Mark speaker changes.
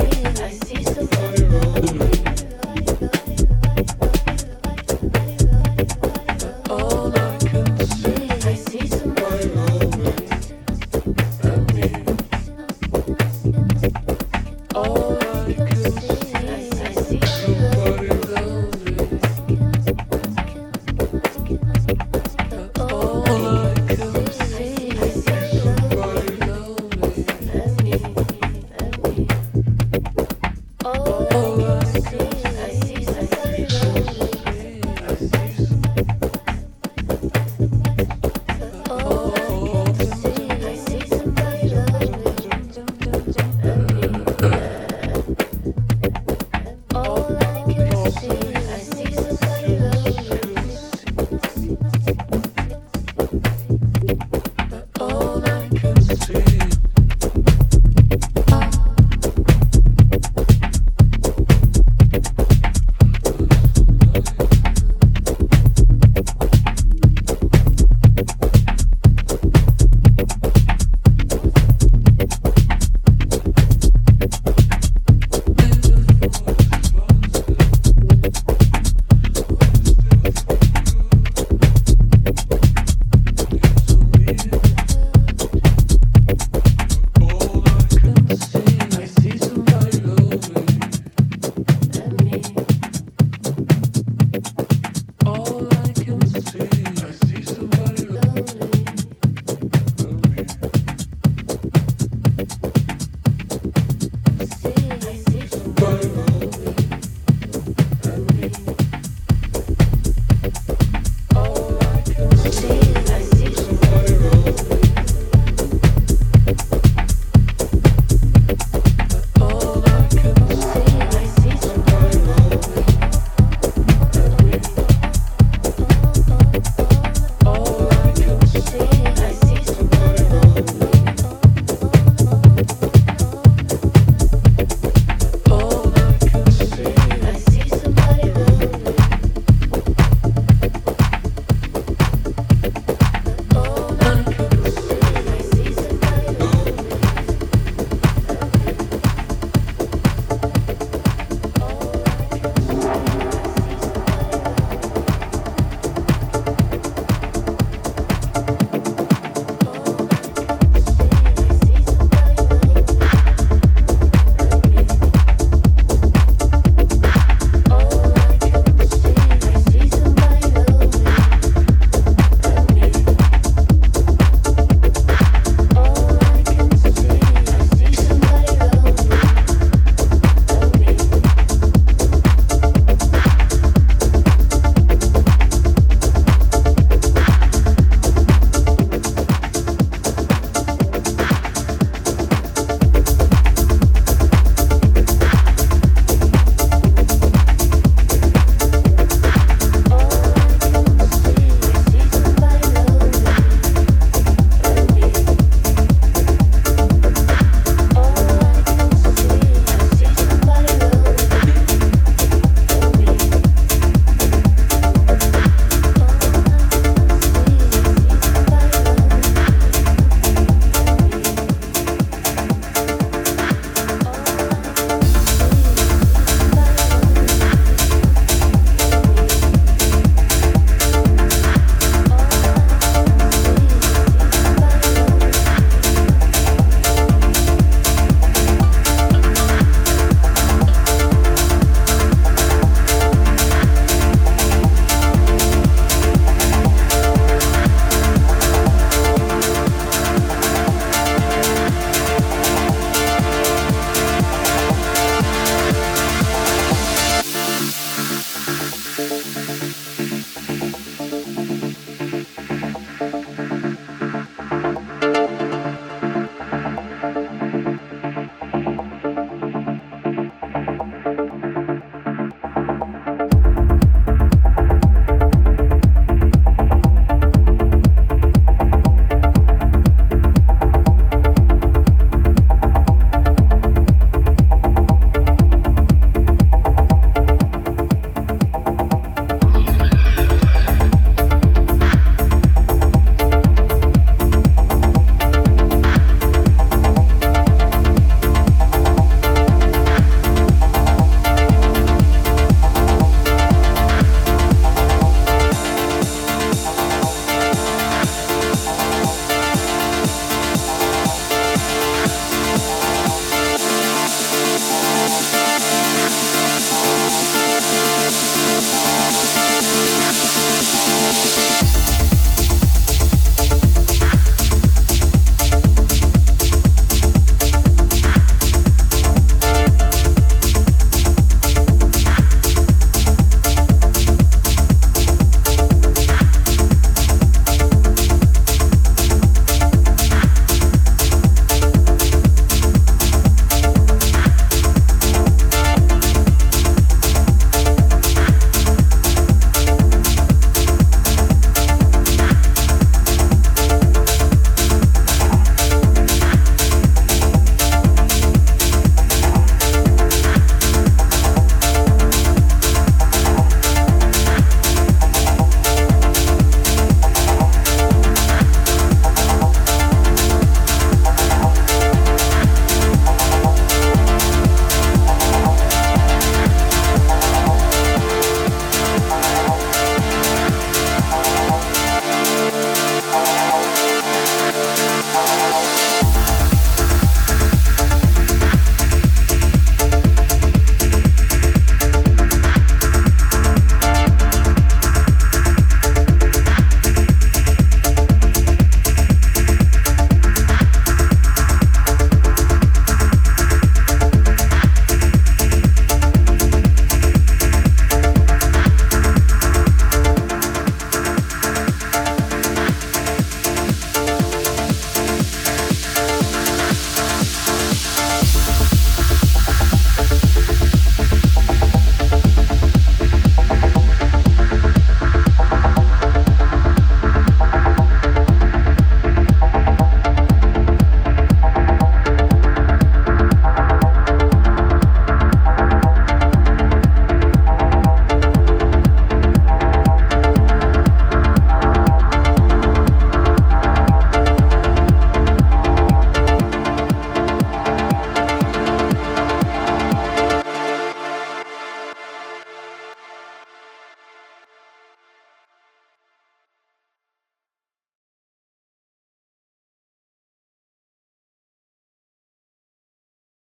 Speaker 1: shit.